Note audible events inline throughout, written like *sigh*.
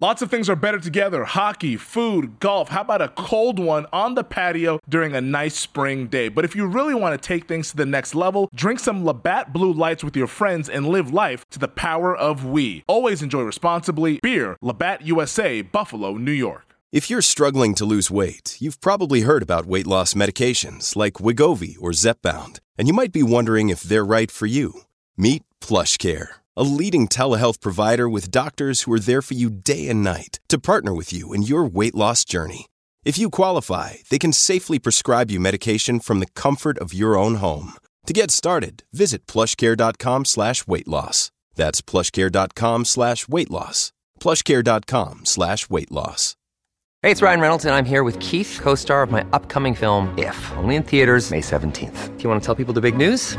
Lots of things are better together hockey, food, golf. How about a cold one on the patio during a nice spring day? But if you really want to take things to the next level, drink some Labatt Blue Lights with your friends and live life to the power of we. Always enjoy responsibly. Beer, Labatt USA, Buffalo, New York. If you're struggling to lose weight, you've probably heard about weight loss medications like Wegovy or Zepbound, and you might be wondering if they're right for you. Meet PlushCare a leading telehealth provider with doctors who are there for you day and night to partner with you in your weight loss journey. If you qualify, they can safely prescribe you medication from the comfort of your own home. To get started, visit plushcare.com slash weight loss. That's plushcare.com slash weight loss. Plushcare.com slash weight loss. Hey, it's Ryan Reynolds, and I'm here with Keith, co star of my upcoming film, If, only in theaters, May 17th. Do you want to tell people the big news?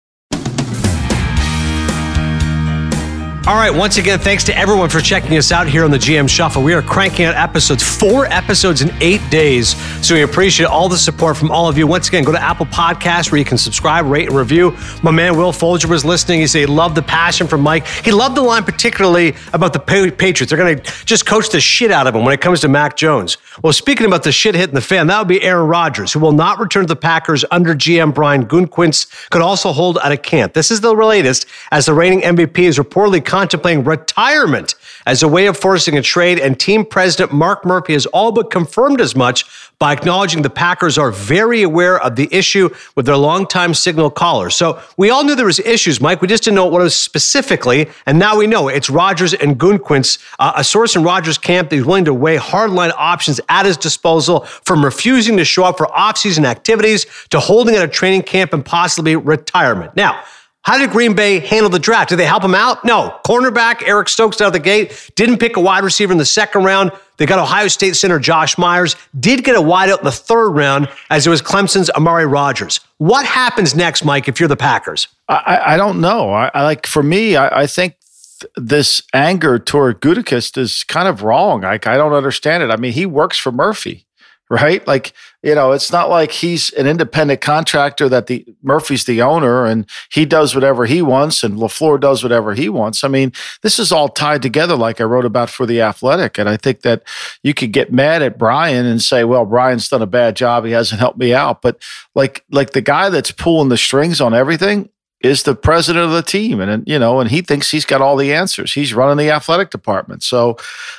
All right, once again, thanks to everyone for checking us out here on the GM Shuffle. We are cranking out episodes, four episodes in eight days. So we appreciate all the support from all of you. Once again, go to Apple Podcasts where you can subscribe, rate, and review. My man Will Folger was listening. He said he loved the passion from Mike. He loved the line particularly about the Patriots. They're going to just coach the shit out of him when it comes to Mac Jones. Well, speaking about the shit hitting the fan, that would be Aaron Rodgers, who will not return to the Packers under GM Brian Gutekunst. Could also hold out of camp. This is the latest, as the reigning MVP is reportedly contemplating retirement as a way of forcing a trade, and team president Mark Murphy has all but confirmed as much by acknowledging the Packers are very aware of the issue with their longtime signal caller. So we all knew there was issues, Mike. We just didn't know what it was specifically, and now we know it's Rodgers and Gutekunst, uh, a source in Rodgers' camp that he's willing to weigh hardline options at his disposal, from refusing to show up for offseason activities to holding at a training camp and possibly retirement. Now. How did Green Bay handle the draft? Did they help him out? No. Cornerback Eric Stokes out of the gate. Didn't pick a wide receiver in the second round. They got Ohio State center Josh Myers. Did get a wideout in the third round as it was Clemson's Amari Rogers. What happens next, Mike, if you're the Packers? I, I don't know. I, I, like for me, I, I think th- this anger toward Gutekunst is kind of wrong. Like I don't understand it. I mean, he works for Murphy right? Like, you know, it's not like he's an independent contractor that the Murphy's the owner and he does whatever he wants and LaFleur does whatever he wants. I mean, this is all tied together, like I wrote about for the athletic. And I think that you could get mad at Brian and say, well, Brian's done a bad job. He hasn't helped me out. But like, like the guy that's pulling the strings on everything, is the president of the team. And you know and he thinks he's got all the answers. He's running the athletic department. So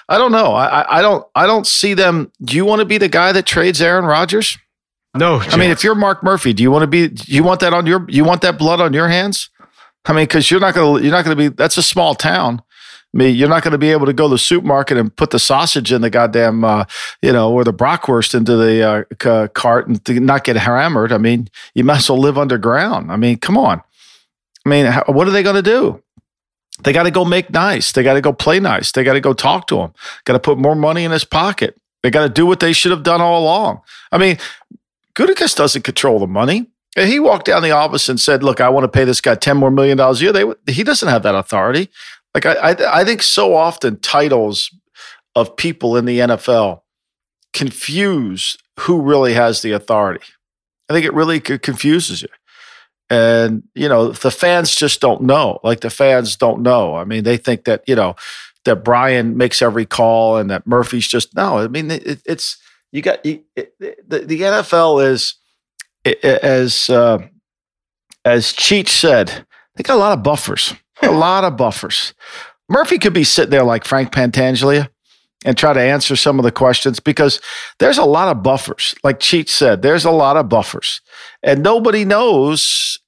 i don't know. I i don't i don't see them. Do you want to be the guy that trades aaron rodgers? No i mean if you're mark murphy do you want to be do you want that on your you want that blood on your hands? I mean because you're not gonna you're not gonna be that's a small town. I mean, you're not going to be able to go to the supermarket and put the sausage in the goddamn, uh, you know, or the bratwurst into the uh, c- cart and not get hammered. I mean, you must well live underground. I mean, come on. I mean, how, what are they going to do? They got to go make nice. They got to go play nice. They got to go talk to him. Got to put more money in his pocket. They got to do what they should have done all along. I mean, Gutekunst doesn't control the money. And he walked down the office and said, "Look, I want to pay this guy ten more million dollars a year." They, he doesn't have that authority. Like I, I, I think so often titles of people in the NFL confuse who really has the authority. I think it really confuses you. And, you know, the fans just don't know. Like the fans don't know. I mean, they think that, you know, that Brian makes every call and that Murphy's just, no, I mean, it, it's, you got, you, it, the, the NFL is, as, uh, as Cheech said, they got a lot of buffers, a *laughs* lot of buffers. Murphy could be sitting there like Frank Pentangeli and try to answer some of the questions because there's a lot of buffers. Like Cheat said, there's a lot of buffers. And nobody knows,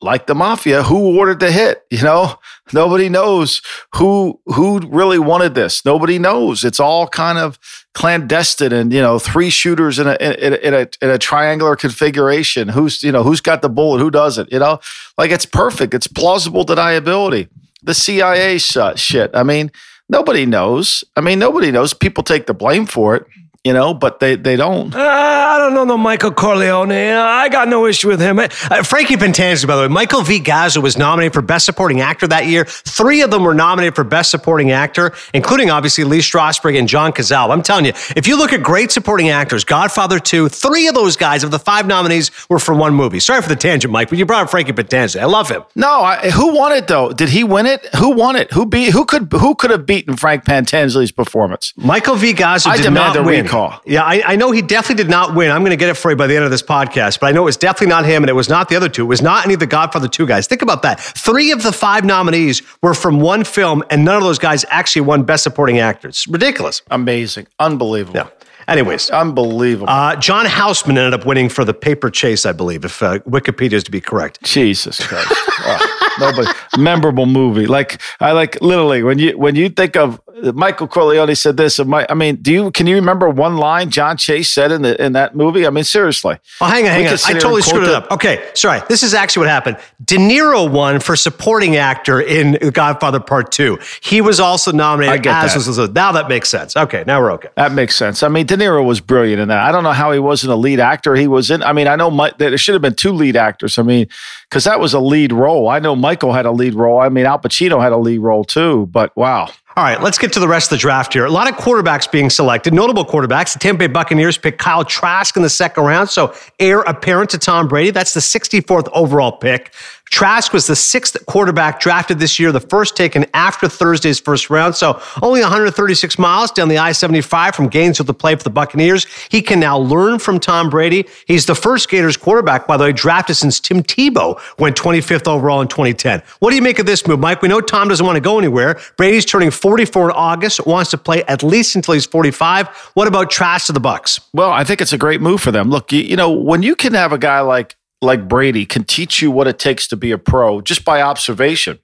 like the mafia, who ordered the hit. You know, *laughs* nobody knows who who really wanted this. Nobody knows. It's all kind of clandestine and you know three shooters in a in a, in a in a triangular configuration. Who's you know who's got the bullet? Who doesn't? You know, like it's perfect. It's plausible deniability. The CIA shit. I mean, nobody knows. I mean, nobody knows. People take the blame for it you know, but they they don't. Uh, I don't know no Michael Corleone. I got no issue with him. Uh, Frankie Pentanzi, by the way, Michael V. Gazzo was nominated for Best Supporting Actor that year. Three of them were nominated for Best Supporting Actor, including obviously Lee Strasberg and John Cazale. I'm telling you, if you look at great supporting actors, Godfather 2, three of those guys of the five nominees were from one movie. Sorry for the tangent, Mike, but you brought up Frankie Pentanzi. I love him. No, I, who won it though? Did he win it? Who won it? Who beat? Who could? Who could have beaten Frank Pentanzi's performance? Michael V. Gazzo I did not win. recall. Yeah, I, I know he definitely did not win. I'm going to get it for you by the end of this podcast, but I know it was definitely not him and it was not the other two. It was not any of the Godfather 2 guys. Think about that. Three of the five nominees were from one film, and none of those guys actually won Best Supporting Actors. Ridiculous. Amazing, unbelievable. Yeah. Anyways, Unbelievable. uh, John Houseman ended up winning for The Paper Chase, I believe, if uh, Wikipedia is to be correct. Jesus Christ. *laughs* Oh, nobody memorable movie. Like I like literally when you when you think of Michael Corleone said this and my, I mean, do you can you remember one line John Chase said in the in that movie? I mean, seriously. Oh, hang on, hang on. I totally screwed it up. Okay, sorry. This is actually what happened. De Niro won for supporting actor in Godfather Part 2. He was also nominated as that. was now that makes sense. Okay, now we're okay. That makes sense. I mean, De Niro was brilliant in that. I don't know how he wasn't a lead actor. He was in. I mean, I know Mi- there should have been two lead actors. I mean, because that was a lead role. I know Michael had a lead role. I mean, Al Pacino had a lead role too. But wow, All right, let's get to the rest of the draft here. A lot of quarterbacks being selected, notable quarterbacks. The Tampa Bay Buccaneers picked Kyle Trask in the second round, so heir apparent to Tom Brady. That's the 64th overall pick. Trask was the sixth quarterback drafted this year, the first taken after Thursday's first round. So only 136 miles down the I 75 from Gainesville to play for the Buccaneers. He can now learn from Tom Brady. He's the first Gators quarterback, by the way, drafted since Tim Tebow went 25th overall in 2010. What do you make of this move, Mike? We know Tom doesn't want to go anywhere. Brady's turning 44 in August, wants to play at least until he's 45. What about Trask to the Bucks? Well, I think it's a great move for them. Look, you, you know, when you can have a guy like like Brady can teach you what it takes to be a pro just by observation.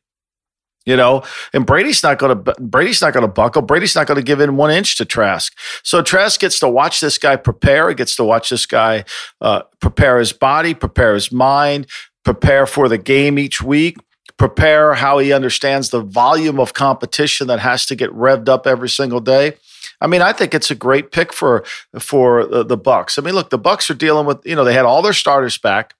You know, and Brady's not going to Brady's not going to buckle. Brady's not going to give in one inch to Trask. So Trask gets to watch this guy prepare. He gets to watch this guy uh, prepare his body, prepare his mind, prepare for the game each week, prepare how he understands the volume of competition that has to get revved up every single day. I mean, I think it's a great pick for for the, the Bucks. I mean, look, the Bucks are dealing with you know they had all their starters back.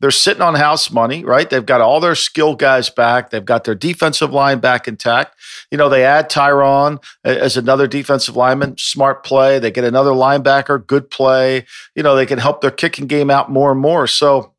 They're sitting on house money, right? They've got all their skill guys back. They've got their defensive line back intact. You know, they add Tryon as another defensive lineman, smart play. They get another linebacker, good play. You know, they can help their kicking game out more and more. So,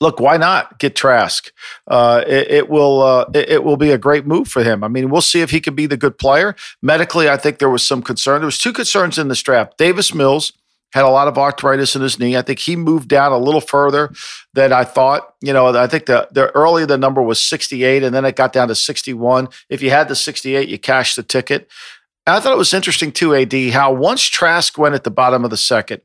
look, why not get Trask? Uh, it, it will uh, it, it will be a great move for him. I mean, we'll see if he can be the good player. Medically, I think there was some concern. There was two concerns in this draft. Davis Mills had a lot of arthritis in his knee. I think he moved down a little further than I thought. You know, I think the the early the number was 68 and then it got down to 61. If you had the 68, you cashed the ticket. And I thought it was interesting too, AD, how once Trask went at the bottom of the second,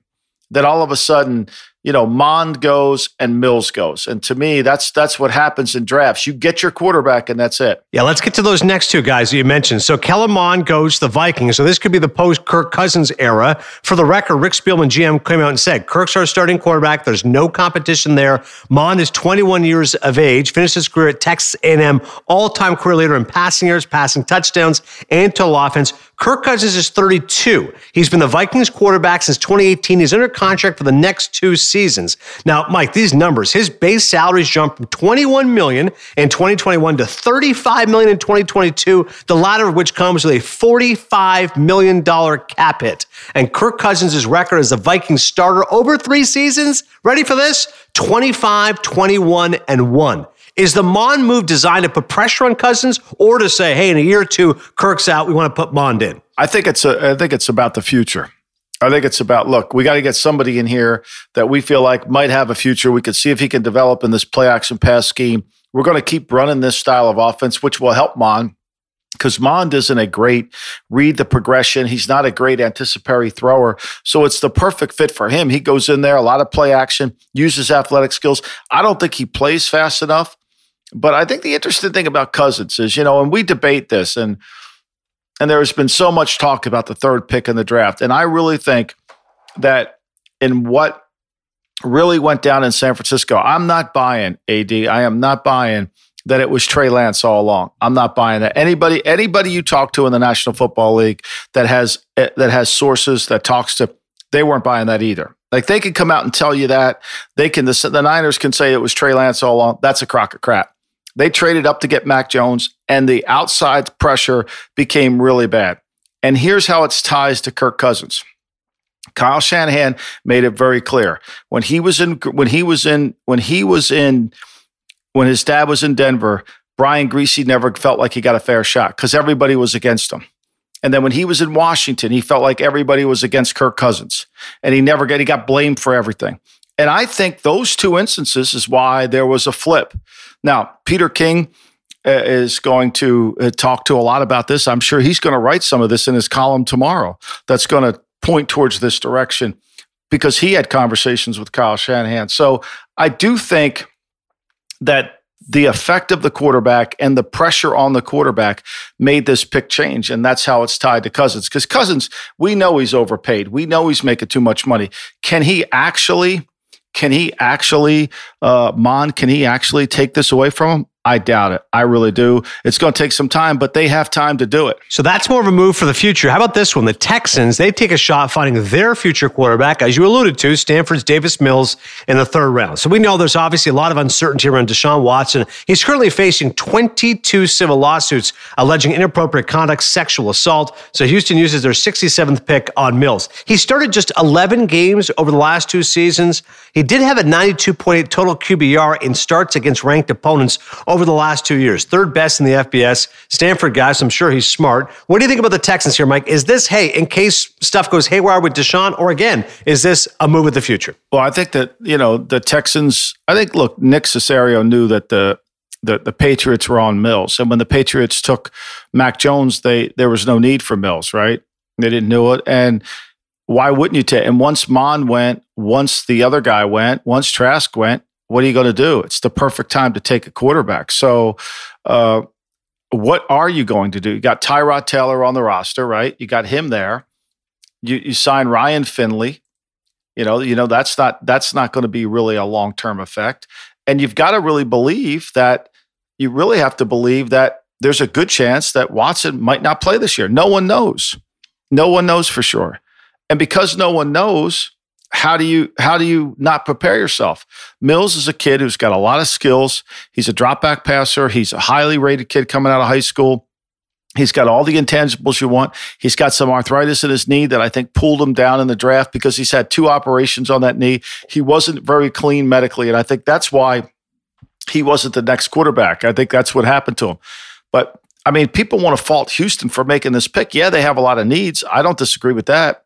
that all of a sudden, you know, Mond goes and Mills goes. And to me, that's that's what happens in drafts. You get your quarterback and that's it. Yeah, let's get to those next two guys you mentioned. So Kellen Mond goes to the Vikings. So this could be the post Kirk Cousins era. For the record, Rick Spielman, GM, came out and said Kirk's our starting quarterback. There's no competition there. Mond is 21 years of age, finished his career at Texas A&M, all-time career leader in passing yards, passing touchdowns, and total offense. Kirk Cousins is 32. He's been the Vikings quarterback since 2018. He's under contract for the next two seasons. Now, Mike, these numbers, his base salaries jumped from 21 million in 2021 to 35 million in 2022, the latter of which comes with a 45 million dollar cap hit. And Kirk Cousins' record as a Vikings starter over 3 seasons, ready for this? 25, 21 and 1. Is the Mond move designed to put pressure on Cousins or to say, hey, in a year or two, Kirk's out, we want to put Mond in? I think it's a, I think it's about the future. I think it's about look, we got to get somebody in here that we feel like might have a future. We could see if he can develop in this play action pass scheme. We're going to keep running this style of offense, which will help Mond because Mond isn't a great read the progression. He's not a great anticipatory thrower. So it's the perfect fit for him. He goes in there, a lot of play action, uses athletic skills. I don't think he plays fast enough. But I think the interesting thing about Cousins is, you know, and we debate this and and there has been so much talk about the third pick in the draft. And I really think that in what really went down in San Francisco, I'm not buying AD. I am not buying that it was Trey Lance all along. I'm not buying that. Anybody, anybody you talk to in the National Football League that has eh, that has sources that talks to, they weren't buying that either. Like they could come out and tell you that they can. The, the Niners can say it was Trey Lance all along. That's a crock of crap. They traded up to get Mac Jones, and the outside pressure became really bad. And here's how it's ties to Kirk Cousins. Kyle Shanahan made it very clear when he was in when he was in when he was in when his dad was in Denver. Brian Griese never felt like he got a fair shot because everybody was against him. And then when he was in Washington, he felt like everybody was against Kirk Cousins, and he never got he got blamed for everything. And I think those two instances is why there was a flip. Now, Peter King uh, is going to uh, talk to a lot about this. I'm sure he's going to write some of this in his column tomorrow. That's going to point towards this direction because he had conversations with Kyle Shanahan. So I do think that the effect of the quarterback and the pressure on the quarterback made this pick change. And that's how it's tied to Cousins. Because Cousins, we know he's overpaid. We know he's making too much money. Can he actually can he actually, uh, Mond, can he actually take this away from him? I doubt it. I really do. It's going to take some time, but they have time to do it. So that's more of a move for the future. How about this one? The Texans, they take a shot finding their future quarterback, as you alluded to, Stanford's Davis Mills in the third round. So we know there's obviously a lot of uncertainty around Deshaun Watson. He's currently facing 22 civil lawsuits alleging inappropriate conduct, sexual assault. So Houston uses their 67th pick on Mills. He started just 11 games over the last two seasons. He did have a 92.8 total QBR in starts against ranked opponents over the last two years. Third best in the FBS. Stanford guys, I'm sure he's smart. What do you think about the Texans here, Mike? Is this, hey, in case stuff goes haywire with Deshaun, or again, is this a move of the future? Well, I think that, you know, the Texans, I think, look, Nick Caserio knew that the, the, the Patriots were on Mills. And when the Patriots took Mac Jones, they there was no need for Mills, right? They didn't know it. And why wouldn't you take? And once Mond went, once the other guy went, once Trask went, what are you going to do? It's the perfect time to take a quarterback. So, uh, what are you going to do? You got Tyrod Taylor on the roster, right? You got him there. You you sign Ryan Finley. You know, you know that's not that's not going to be really a long term effect. And you've got to really believe that you really have to believe that there's a good chance that Watson might not play this year. No one knows. No one knows for sure. And because no one knows, how do you how do you not prepare yourself? Mills is a kid who's got a lot of skills. He's a drop back passer. He's a highly rated kid coming out of high school. He's got all the intangibles you want. He's got some arthritis in his knee that I think pulled him down in the draft because he's had two operations on that knee. He wasn't very clean medically, and I think that's why he wasn't the next quarterback. I think that's what happened to him. But I mean, people want to fault Houston for making this pick. Yeah, they have a lot of needs. I don't disagree with that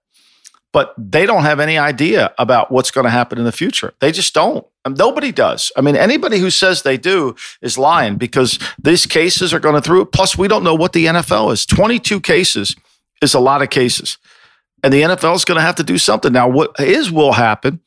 but they don't have any idea about what's going to happen in the future. They just don't. Um, nobody does. I mean, anybody who says they do is lying because these cases are going to through. Plus, we don't know what the NFL is. 22 cases is a lot of cases. And the NFL is going to have to do something. Now, what is will happen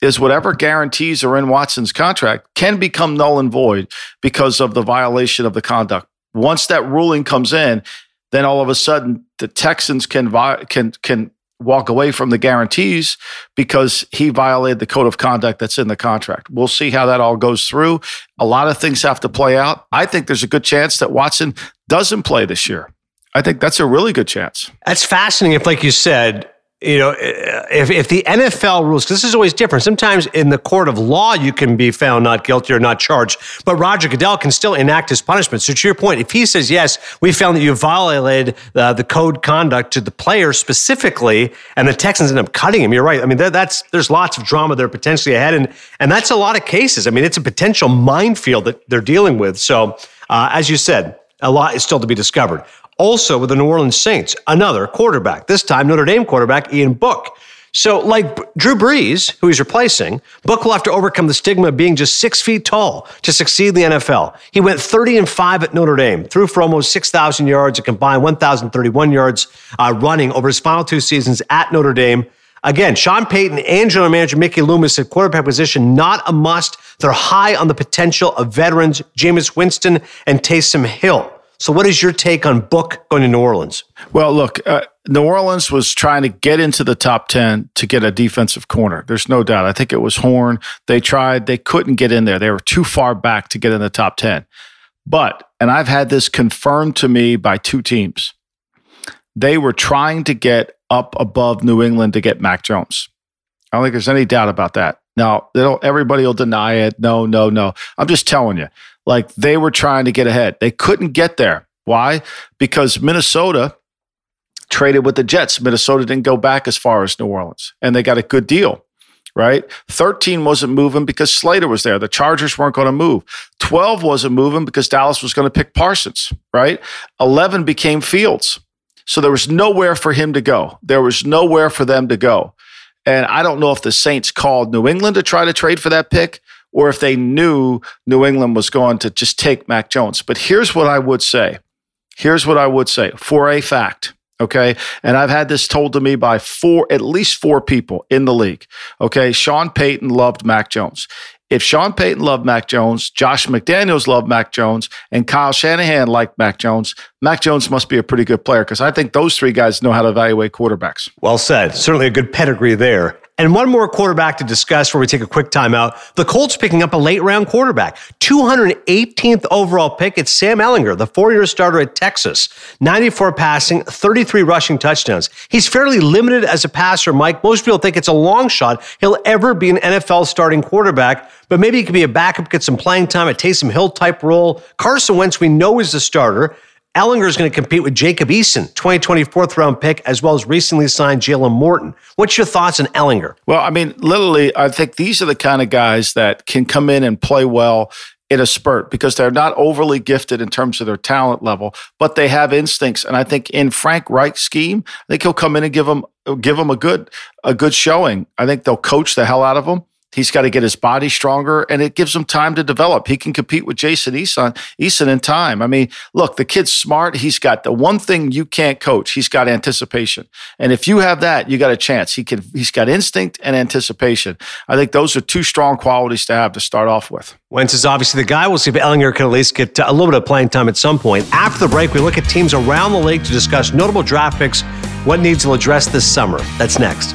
is whatever guarantees are in Watson's contract can become null and void because of the violation of the conduct. Once that ruling comes in, then all of a sudden the Texans can can can walk away from the guarantees because he violated the code of conduct that's in the contract. We'll see how that all goes through. A lot of things have to play out. I think there's a good chance that Watson doesn't play this year. I think that's a really good chance. That's fascinating. If, like you said, you know, if, if the NFL rules, because this is always different. Sometimes in the court of law, you can be found not guilty or not charged, but Roger Goodell can still enact his punishment. So to your point, if he says, yes, we found that you violated uh, the code conduct to the player specifically, and the Texans end up cutting him, you're right. I mean, that, that's there's lots of drama there potentially ahead, and and that's a lot of cases. I mean, it's a potential minefield that they're dealing with. So uh, as you said, a lot is still to be discovered. Also, with the New Orleans Saints, another quarterback, this time Notre Dame quarterback Ian Book. So, like Drew Brees, who he's replacing, Book will have to overcome the stigma of being just six feet tall to succeed in the NFL. He went 30 and 5 at Notre Dame, threw for almost 6,000 yards, a combined 1,031 yards uh, running over his final two seasons at Notre Dame. Again, Sean Payton and general manager Mickey Loomis at quarterback position, not a must. They're high on the potential of veterans Jameis Winston and Taysom Hill. So, what is your take on Book going to New Orleans? Well, look, uh, New Orleans was trying to get into the top 10 to get a defensive corner. There's no doubt. I think it was Horn. They tried, they couldn't get in there. They were too far back to get in the top 10. But, and I've had this confirmed to me by two teams, they were trying to get up above New England to get Mac Jones. I don't think there's any doubt about that. Now, everybody will deny it. No, no, no. I'm just telling you. Like they were trying to get ahead. They couldn't get there. Why? Because Minnesota traded with the Jets. Minnesota didn't go back as far as New Orleans, and they got a good deal, right? 13 wasn't moving because Slater was there. The Chargers weren't going to move. 12 wasn't moving because Dallas was going to pick Parsons, right? 11 became Fields. So there was nowhere for him to go. There was nowhere for them to go. And I don't know if the Saints called New England to try to trade for that pick or if they knew New England was going to just take Mac Jones. But here's what I would say. Here's what I would say for a fact. Okay. And I've had this told to me by four, at least four people in the league. Okay. Sean Payton loved Mac Jones. If Sean Payton loved Mac Jones, Josh McDaniels loved Mac Jones, and Kyle Shanahan liked Mac Jones, Mac Jones must be a pretty good player because I think those three guys know how to evaluate quarterbacks. Well said. Certainly a good pedigree there. And one more quarterback to discuss before we take a quick timeout. The Colts picking up a late round quarterback. 218th overall pick. It's Sam Ehlinger, the four year starter at Texas. 94 passing, 33 rushing touchdowns. He's fairly limited as a passer, Mike. Most people think it's a long shot he'll ever be an NFL starting quarterback, but maybe he could be a backup, get some playing time, a Taysom Hill type role. Carson Wentz, we know, is the starter. Ehlinger is going to compete with Jacob Eason, 2024th round pick, as well as recently signed Jalen Morton. What's your thoughts on Ehlinger? Well, I mean, literally, I think these are the kind of guys that can come in and play well in a spurt because they're not overly gifted in terms of their talent level, but they have instincts. And I think in Frank Reich's scheme, I think he'll come in and give them give them a good a good showing. I think they'll coach the hell out of them. He's got to get his body stronger, and it gives him time to develop. He can compete with Jason Eason, Eason in time. I mean, look, the kid's smart. He's got the one thing you can't coach. He's got anticipation, and if you have that, you got a chance. He can. He's got instinct and anticipation. I think those are two strong qualities to have to start off with. Wentz is obviously the guy. We'll see if Ehlinger can at least get a little bit of playing time at some point. After the break, we look at teams around the league to discuss notable draft picks, what needs to address this summer. That's next.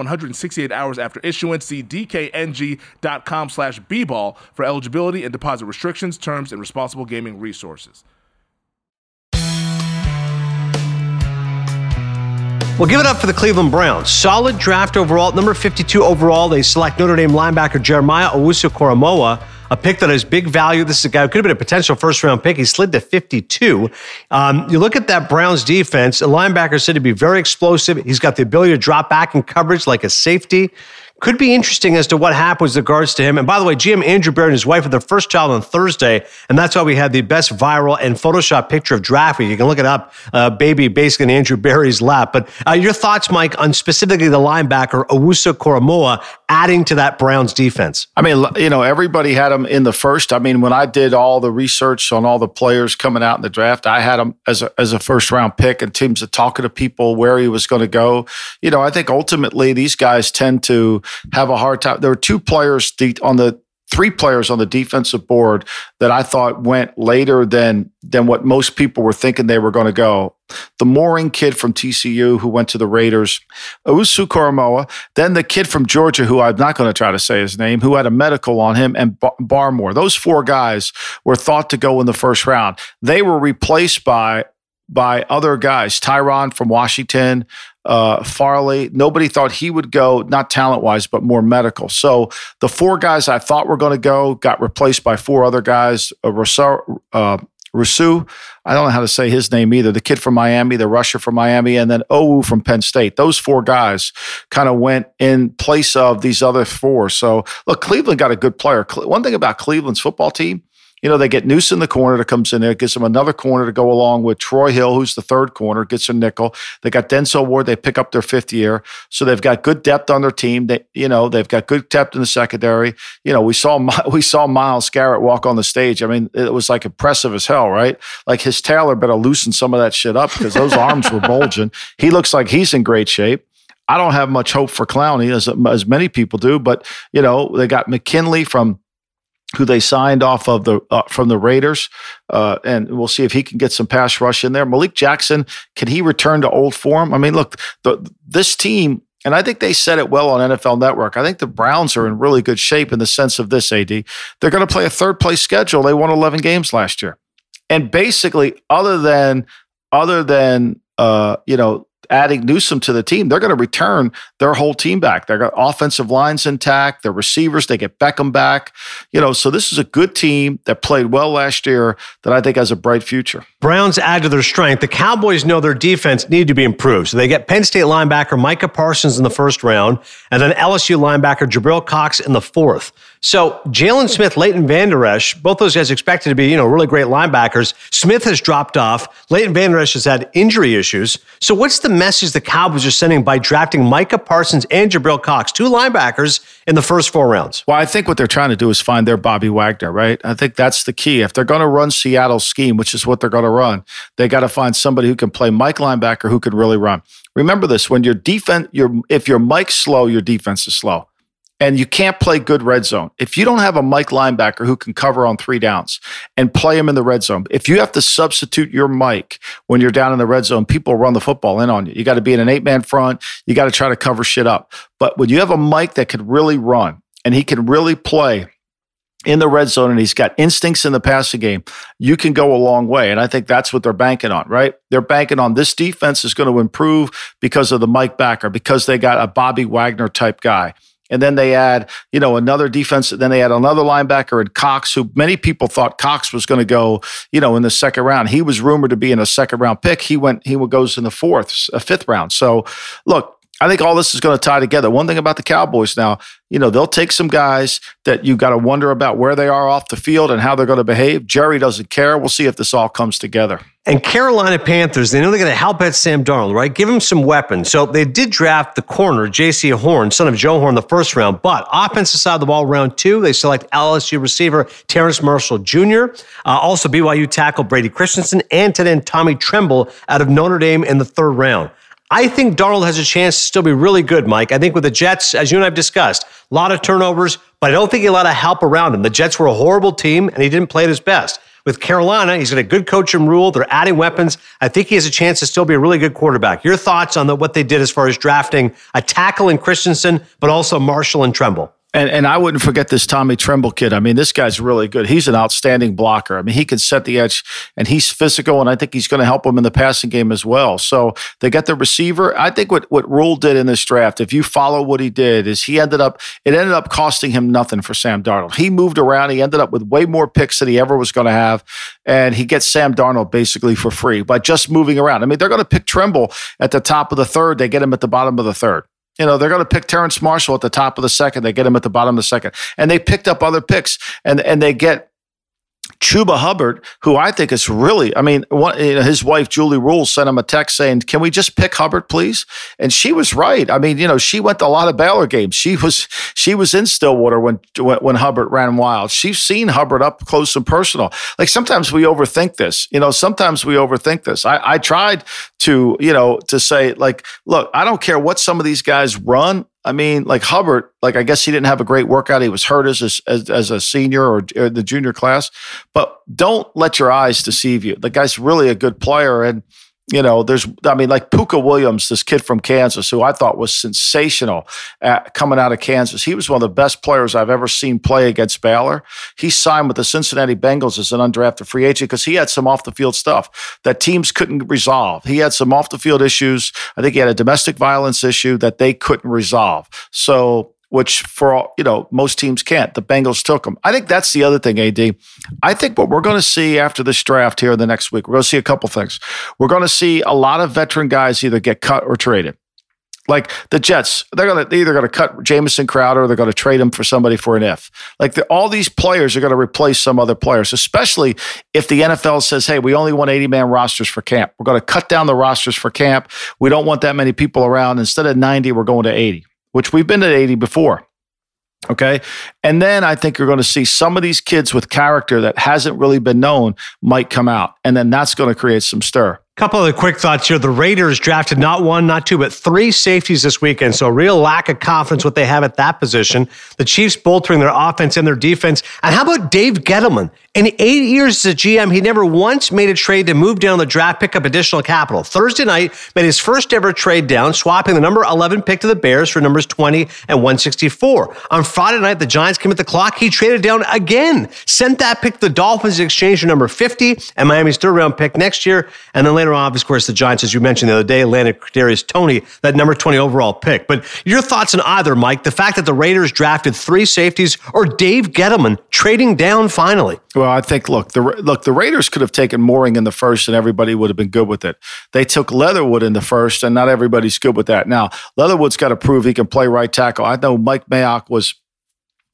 168 hours after issuance. See dkng.com slash bball for eligibility and deposit restrictions, terms, and responsible gaming resources. Well, give it up for the Cleveland Browns. Solid draft overall. Number 52 overall, they select Notre Dame linebacker Jeremiah Owusu-Koramoah a pick that has big value. This is a guy who could have been a potential first round pick. He slid to 52. Um, you look at that Browns defense, a linebacker said to be very explosive. He's got the ability to drop back in coverage like a safety. could be interesting as to what happens with regards to him. And by the way, GM Andrew Berry and his wife had their first child on Thursday, and that's why we had the best viral and Photoshop picture of week. You can look it up, uh, baby, basically in Andrew Berry's lap. But uh, your thoughts, Mike, on specifically the linebacker Owusu Koramoah adding to that Browns defense? I mean, you know, everybody had him in the first. I mean, when I did all the research on all the players coming out in the draft, I had him as a, as a first round pick, and teams are talking to people where he was going to go. You know, I think ultimately these guys tend to have a hard time. There were two players on the three players on the defensive board that I thought went later than than what most people were thinking they were going to go. The Moehrig kid from TCU who went to the Raiders, Owusu Koramoah, then the kid from Georgia who I'm not going to try to say his name, who had a medical on him, and Barmore. Those four guys were thought to go in the first round. They were replaced by by other guys, Tryon from Washington, uh, Farley. Nobody thought he would go, not talent wise, but more medical. So the four guys I thought were going to go got replaced by four other guys. Uh, Rousseau, uh, Rousseau, I don't know how to say his name either. The kid from Miami, the rusher from Miami, and then Oweh from Penn State. Those four guys kind of went in place of these other four. So look, Cleveland got a good player. One thing about Cleveland's football team you know, they get Noose in the corner that comes in there, gives them another corner to go along with Troy Hill, who's the third corner, gets a nickel. They got Denzel Ward, they pick up their fifth year. So they've got good depth on their team. They, you know, they've got good depth in the secondary. You know, we saw *laughs* we saw Myles Garrett walk on the stage. I mean, it was like impressive as hell, right? Like his tailor better loosen some of that shit up because those arms were bulging. He looks like he's in great shape. I don't have much hope for Clowney as as many people do, but you know, they got McKinley from who they signed off of the uh, from the Raiders, uh, and we'll see if he can get some pass rush in there. Malik Jackson, can he return to old form? I mean, look, the, this team, and I think they said it well on NFL Network. I think the Browns are in really good shape in the sense of this. Ad, they're going to play a third place schedule. They won 11 games last year, and basically, other than other than uh, you know adding Newsome to the team, they're going to return their whole team back. Got offensive lines intact, their receivers, they get Beckham back. You know, so this is a good team that played well last year that I think has a bright future. Browns add to their strength. The Cowboys know their defense need to be improved. So they get Penn State linebacker Micah Parsons in the first round, and then LSU linebacker Jabril Cox in the fourth. So Jaylon Smith, Leighton Vander Esch, both those guys expected to be, you know, really great linebackers. Smith has dropped off. Leighton Vander Esch has had injury issues. So what's the message the Cowboys are sending by drafting Micah Parsons and Jabril Cox, two linebackers in the first four rounds? Well, I think what they're trying to do is find their Bobby Wagner, right? I think that's the key. If they're going to run Seattle's scheme, which is what they're going to run, they got to find somebody who can play Mike linebacker who can really run. Remember this: when your defense, your if your Mike's slow, your defense is slow and you can't play good red zone. If you don't have a Mike linebacker who can cover on three downs and play him in the red zone, if you have to substitute your Mike when you're down in the red zone, people run the football in on you. You got to be in an eight man front. You got to try to cover shit up. But when you have a Mike that can really run and he can really play in the red zone and he's got instincts in the passing game, you can go a long way. And I think that's what they're banking on, right? They're banking on this defense is going to improve because of the Mike backer, because they got a Bobby Wagner type guy and then they add, you know, another defense. Then they add another linebacker and Cox, who many people thought Cox was going to go, you know, in the second round. He was rumored to be in a second round pick. He went, he goes in the fourth, a fifth round. So, look, I think all this is going to tie together. One thing about the Cowboys now, you know, they'll take some guys that you got to wonder about where they are off the field and how they're going to behave. Jerry doesn't care. We'll see if this all comes together. And Carolina Panthers, they know they're going to help out Sam Darnold, right? Give him some weapons. So they did draft the corner, Jaycee Horn, son of Joe Horn, the first round. But offensive side of the ball, round two, they select LSU receiver Terrace Marshall Jr., uh, also BYU tackle Brady Christensen, and then Tommy Tremble out of Notre Dame in the third round. I think Darnold has a chance to still be really good, Mike. I think with the Jets, as you and I have discussed, a lot of turnovers, but I don't think he had a lot of help around him. The Jets were a horrible team, and he didn't play at his best. With Carolina, he's got a good coach and Rhule. They're adding weapons. I think he has a chance to still be a really good quarterback. Your thoughts on the, what they did as far as drafting a tackle in Christensen, but also Marshall and Tremble? And and I wouldn't forget this Tommy Tremble kid. I mean, this guy's really good. He's an outstanding blocker. I mean, he can set the edge and he's physical, and I think he's going to help him in the passing game as well. So they got the receiver. I think what what Rhule did in this draft, if you follow what he did, is he ended up it ended up costing him nothing for Sam Darnold. He moved around. He ended up with way more picks than he ever was going to have, and he gets Sam Darnold basically for free by just moving around. I mean, they're going to pick Tremble at the top of the third. They get him at the bottom of the third. You know, they're going to pick Terrace Marshall at the top of the second. They get him at the bottom of the second. And they picked up other picks and, and they get Chuba Hubbard, who I think is really, I mean, one, his wife, Julie Rhule, sent him a text saying, Can we just pick Hubbard, please? And she was right. I mean, you know, she went to a lot of Baylor games. She was she was in Stillwater when, when, when Hubbard ran wild. She's seen Hubbard up close and personal. Like sometimes we overthink this. You know, sometimes we overthink this. I, I tried to, you know, to say, like, look, I don't care what some of these guys run. I mean, like Hubbard, like I guess he didn't have a great workout. He was hurt as a, as, as a senior or, or, the junior class, but don't let your eyes deceive you. The guy's really a good player, and you know, there's, I mean, like Pooka Williams, this kid from Kansas, who I thought was sensational at, coming out of Kansas. He was one of the best players I've ever seen play against Baylor. He signed with the Cincinnati Bengals as an undrafted free agent because he had some off the field stuff that teams couldn't resolve. He had some off the field issues. I think he had a domestic violence issue that they couldn't resolve. So which for all, you know most teams can't. The Bengals took them. I think that's the other thing, AD. I think what we're going to see after this draft here in the next week, we're going to see a couple things. We're going to see a lot of veteran guys either get cut or traded. Like the Jets, they're gonna they're either gonna cut Jamison Crowder or they're gonna trade him for somebody for an if. Like the, all these players are gonna replace some other players, especially if the NFL says, "Hey, we only want 80 man rosters for camp. We're gonna cut down the rosters for camp. We don't want that many people around. Instead of 90, we're going to 80." Which we've been at 80 before. Okay. And then I think you're going to see some of these kids with character that hasn't really been known might come out. And then that's going to create some stir. Couple of quick thoughts here. The Raiders drafted not one, not two, but three safeties this weekend. So, real lack of confidence what they have at that position. The Chiefs bolstering their offense and their defense. And how about Dave Gettleman? In eight years as a GM, he never once made a trade to move down the draft, pick up additional capital. Thursday night, made his first ever trade down, swapping the number 11 pick to the Bears for numbers 20 and 164. On Friday night, the Giants came at the clock. He traded down again, sent that pick to the Dolphins in exchange for number 50 and Miami's third round pick next year. And then later on, of course, the Giants, as you mentioned the other day, landed Kadarius Toney, that number 20 overall pick. But your thoughts on either, Mike? The fact that the Raiders drafted three safeties or Dave Gettleman trading down finally? I think look the look the Raiders could have taken Moehrig in the first, and everybody would have been good with it. They took Leatherwood in the first, and not everybody's good with that. Now Leatherwood's got to prove he can play right tackle. I know Mike Mayock was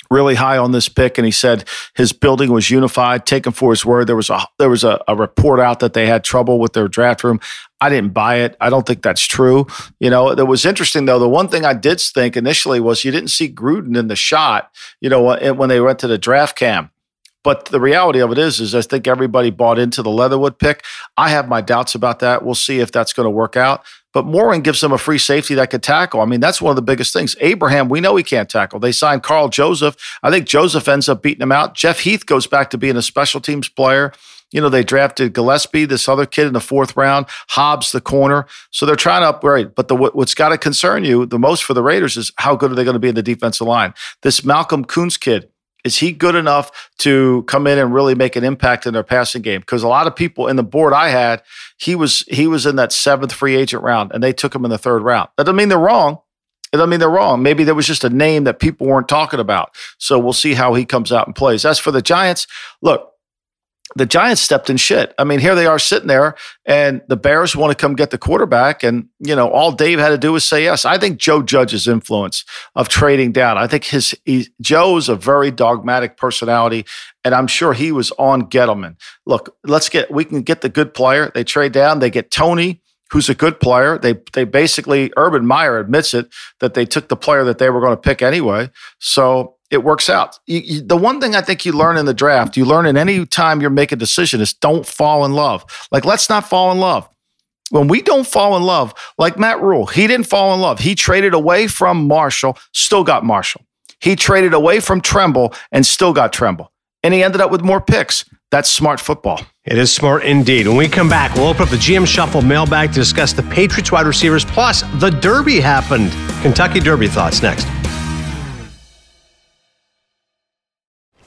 really high on this pick, and he said his building was unified. Taken for his word. There was a there was a, a, report out that they had trouble with their draft room. I didn't buy it. I don't think that's true. You know, it was interesting though. The one thing I did think initially was you didn't see Gruden in the shot. You know, when they went to the draft cam. But the reality of it is, is I think everybody bought into the Leatherwood pick. I have my doubts about that. We'll see if that's going to work out. But Moehrig gives them a free safety that could tackle. I mean, that's one of the biggest things. Abraham, we know he can't tackle. They signed Karl Joseph. I think Joseph ends up beating him out. Jeff Heath goes back to being a special teams player. You know, they drafted Gillespie, this other kid in the fourth round, Hobbs, the corner. So they're trying to upgrade. But the, what's got to concern you the most for the Raiders is how good are they going to be in the defensive line? This Malcolm Koonce kid, is he good enough to come in and really make an impact in their passing game? Because a lot of people in the board I had, he was he was in that seventh free agent round, and they took him in the third round. That doesn't mean they're wrong. It doesn't mean they're wrong. Maybe there was just a name that people weren't talking about. So we'll see how he comes out and plays. As for the Giants, look, the Giants stepped in shit. I mean, here they are sitting there, and the Bears want to come get the quarterback, and you know, all Dave had to do was say yes. I think Joe Judge's influence of trading down. I think his he, Joe's a very dogmatic personality, and I'm sure he was on Gettleman. Look, let's get we can get the good player. They trade down, they get Toney who's a good player. They they basically Urban Meyer admits it that they took the player that they were going to pick anyway. So it works out. You, you, the one thing I think you learn in the draft, you learn in any time you're making a decision is don't fall in love. Like, let's not fall in love. When we don't fall in love, like Matt Rhule, he didn't fall in love. He traded away from Marshall, still got Marshall. He traded away from Tremble and still got Tremble. And he ended up with more picks. That's smart football. It is smart indeed. When we come back, we'll open up the GM Shuffle mailbag to discuss the Patriots wide receivers, plus the Derby happened. Kentucky Derby thoughts next.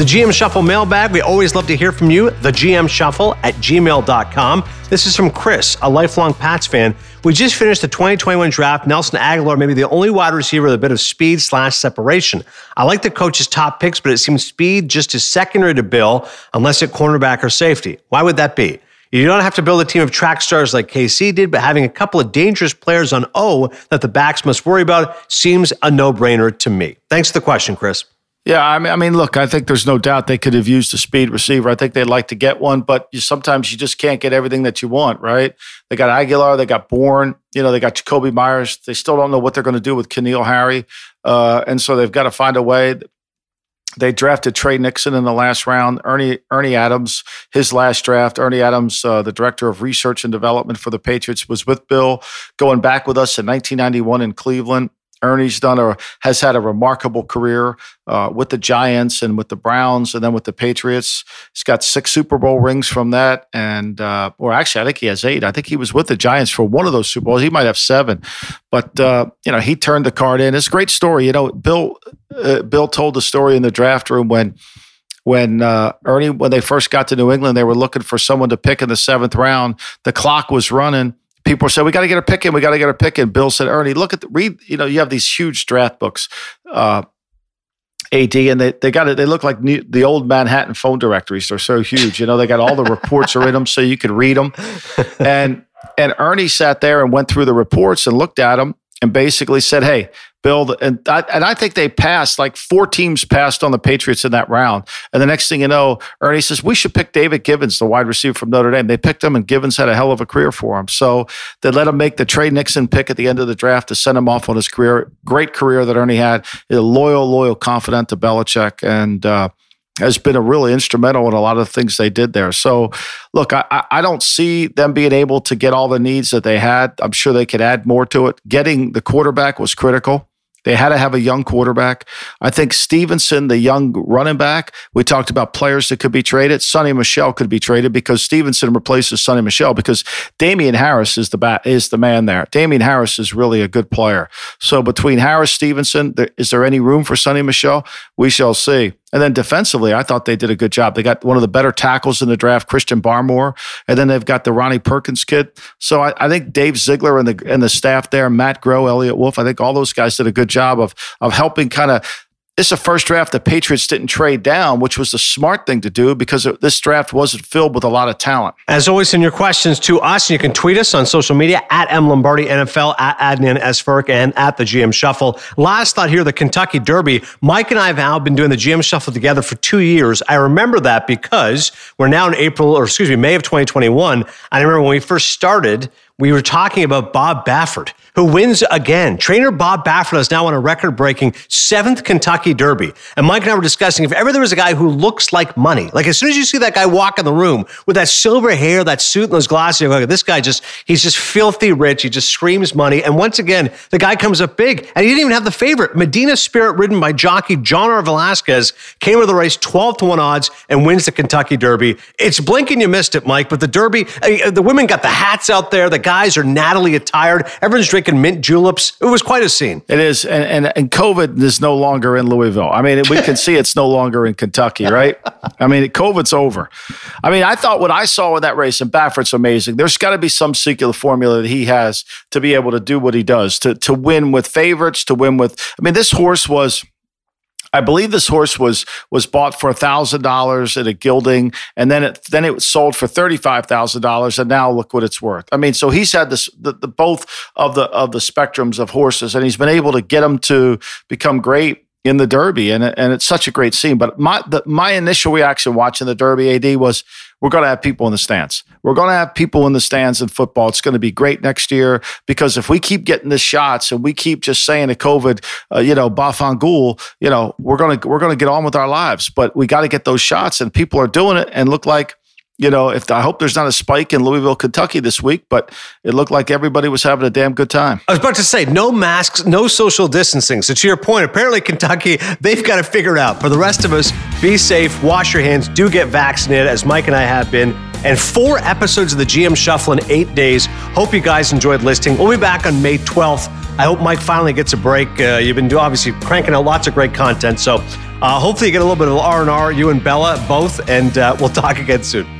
The GM Shuffle mailbag. We always love to hear from you. The GM Shuffle at gmail.com. This is from Chris, a lifelong Pats fan. We just finished the 2021 draft. Nelson Agholor may be the only wide receiver with a bit of speed slash separation. I like the coach's top picks, but it seems speed just is secondary to Bill unless at cornerback or safety. Why would that be? You don't have to build a team of track stars like KC did, but having a couple of dangerous players on O that the backs must worry about seems a no brainer to me. Thanks for the question, Chris. Yeah, I mean, I mean, look, I think there's no doubt they could have used a speed receiver. I think they'd like to get one, but you, sometimes you just can't get everything that you want, right? They got Agholor, they got Bourne, you know, they got Jakobi Meyers. They still don't know what they're going to do with N'Keal Harry, uh, and so they've got to find a way. They drafted Tre Nixon in the last round. Ernie Ernie Adams, his last draft. Ernie Adams, uh, the director of research and development for the Patriots, was with Bill, going back with us in 1991 in Cleveland. Ernie's done a has had a remarkable career uh, with the Giants and with the Browns, and then with the Patriots. He's got six Super Bowl rings from that, and uh, or actually, I think he has eight. I think he was with the Giants for one of those Super Bowls. He might have seven, but uh, you know, he turned the card in. It's a great story. You know, Bill uh, Bill told the story in the draft room when when uh, Ernie, when they first got to New England, they were looking for someone to pick in the seventh round. The clock was running, people said we got to get a pick in, we got to get a pick in. Bill said, Ernie, look at the read. You know, you have these huge draft books, uh, AD, and they they got it. They look like new, the old Manhattan phone directories. They're so huge. You know, they got all the reports are in them, so you could read them. And and Ernie sat there and went through the reports and looked at them and basically said, "Hey, build and I, and I think they passed like four teams passed on the Patriots in that round. And the next thing you know, Ernie says we should pick David Givens, the wide receiver from Notre Dame. They picked him, and Givens had a hell of a career for him. So they let him make the Tre Nixon pick at the end of the draft to send him off on his career. Great career that Ernie had. A loyal, loyal confidant to Belichick, and. Uh, has been a really instrumental in a lot of the things they did there. So, look, I, I don't see them being able to get all the needs that they had. I'm sure they could add more to it. Getting the quarterback was critical. They had to have a young quarterback. I think Stevenson, the young running back, we talked about players that could be traded. Sony Michel could be traded because Stevenson replaces Sony Michel because Damien Harris is the bat, is the man there. Damien Harris is really a good player. So between Harris, Stevenson, there, is there any room for Sony Michel? We shall see. And then defensively, I thought they did a good job. They got one of the better tackles in the draft, Christian Barmore, and then they've got the Ronnie Perkins kid. So I, I, think Dave Ziegler and the and the staff there, Matt Groh, Eliot Wolf, I think all those guys did a good job of of helping kind of this is a first draft the Patriots didn't trade down, which was the smart thing to do because this draft wasn't filled with a lot of talent. As always, send your questions to us. You can tweet us on social media at M Lombardi NFL, at Adnan Esferk, and at the GM Shuffle. Last thought here, the Kentucky Derby. Mike and I have now been doing the GM Shuffle together for two years. I remember that because we're now in April, or excuse me, May of 2021. I remember when we first started, we were talking about Bob Baffert, who wins again. Trainer Bob Baffert is now on a record breaking seventh Kentucky Derby. And Mike and I were discussing if ever there was a guy who looks like money, like as soon as you see that guy walk in the room with that silver hair, that suit, and those glasses, like, this guy just, he's just filthy rich. He just screams money. And once again, the guy comes up big. And he didn't even have the favorite. Medina Spirit, ridden by jockey John R. Velazquez, came to the race 12 to 1 odds and wins the Kentucky Derby. It's blinking you missed it, Mike, but the Derby, uh, the women got the hats out there. The guys are Natalie attired. Everyone's drinking mint juleps. It was quite a scene. It is. And, and, and COVID is no longer in Louisville. I mean, we can see it's no longer in Kentucky, right? I mean, COVID's over. I mean, I thought what I saw in that race, and Baffert's amazing. There's got to be some secret formula that he has to be able to do what he does, to, to win with favorites, to win with. I mean, this horse was I believe this horse was was bought for thousand dollars at a gilding, and then it then it was sold for thirty five thousand dollars, and now look what it's worth. I mean, so he's had this the, the both of the of the spectrums of horses, and he's been able to get them to become great in the Derby, and and it's such a great scene. But my the, my initial reaction watching the Derby AD was we're going to have people in the stands. We're going to have people in the stands in football. It's going to be great next year because if we keep getting the shots and we keep just saying to COVID, uh, you know, Bafangul, you know, we're going to we're going to get on with our lives. But we got to get those shots, and people are doing it and look like you know, if I hope there's not a spike in Louisville, Kentucky this week, but it looked like everybody was having a damn good time. I was about to say, no masks, no social distancing. So to your point, apparently Kentucky, *laughs* they've got to figure it out. For the rest of us, be safe, wash your hands, do get vaccinated, as Mike and I have been. and four episodes of the GM Shuffle in eight days. Hope you guys enjoyed listening. We'll be back on May 12th. I hope Mike finally gets a break. Uh, you've been obviously cranking out lots of great content, so uh, hopefully you get a little bit of R and R. You and Bella both, and uh, we'll *laughs* talk again soon.